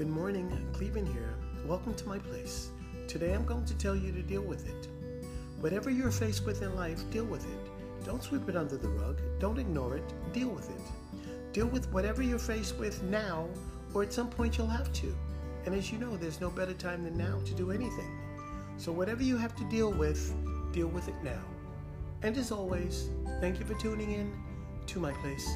Good morning, Clevin here. Welcome to my place. Today I'm going to tell you to deal with it. Whatever you're faced with in life, deal with it. Don't sweep it under the rug. Don't ignore it. Deal with it. Deal with whatever you're faced with now, or at some point you'll have to. And as you know, there's no better time than now to do anything. So whatever you have to deal with, deal with it now. And as always, thank you for tuning in to my place.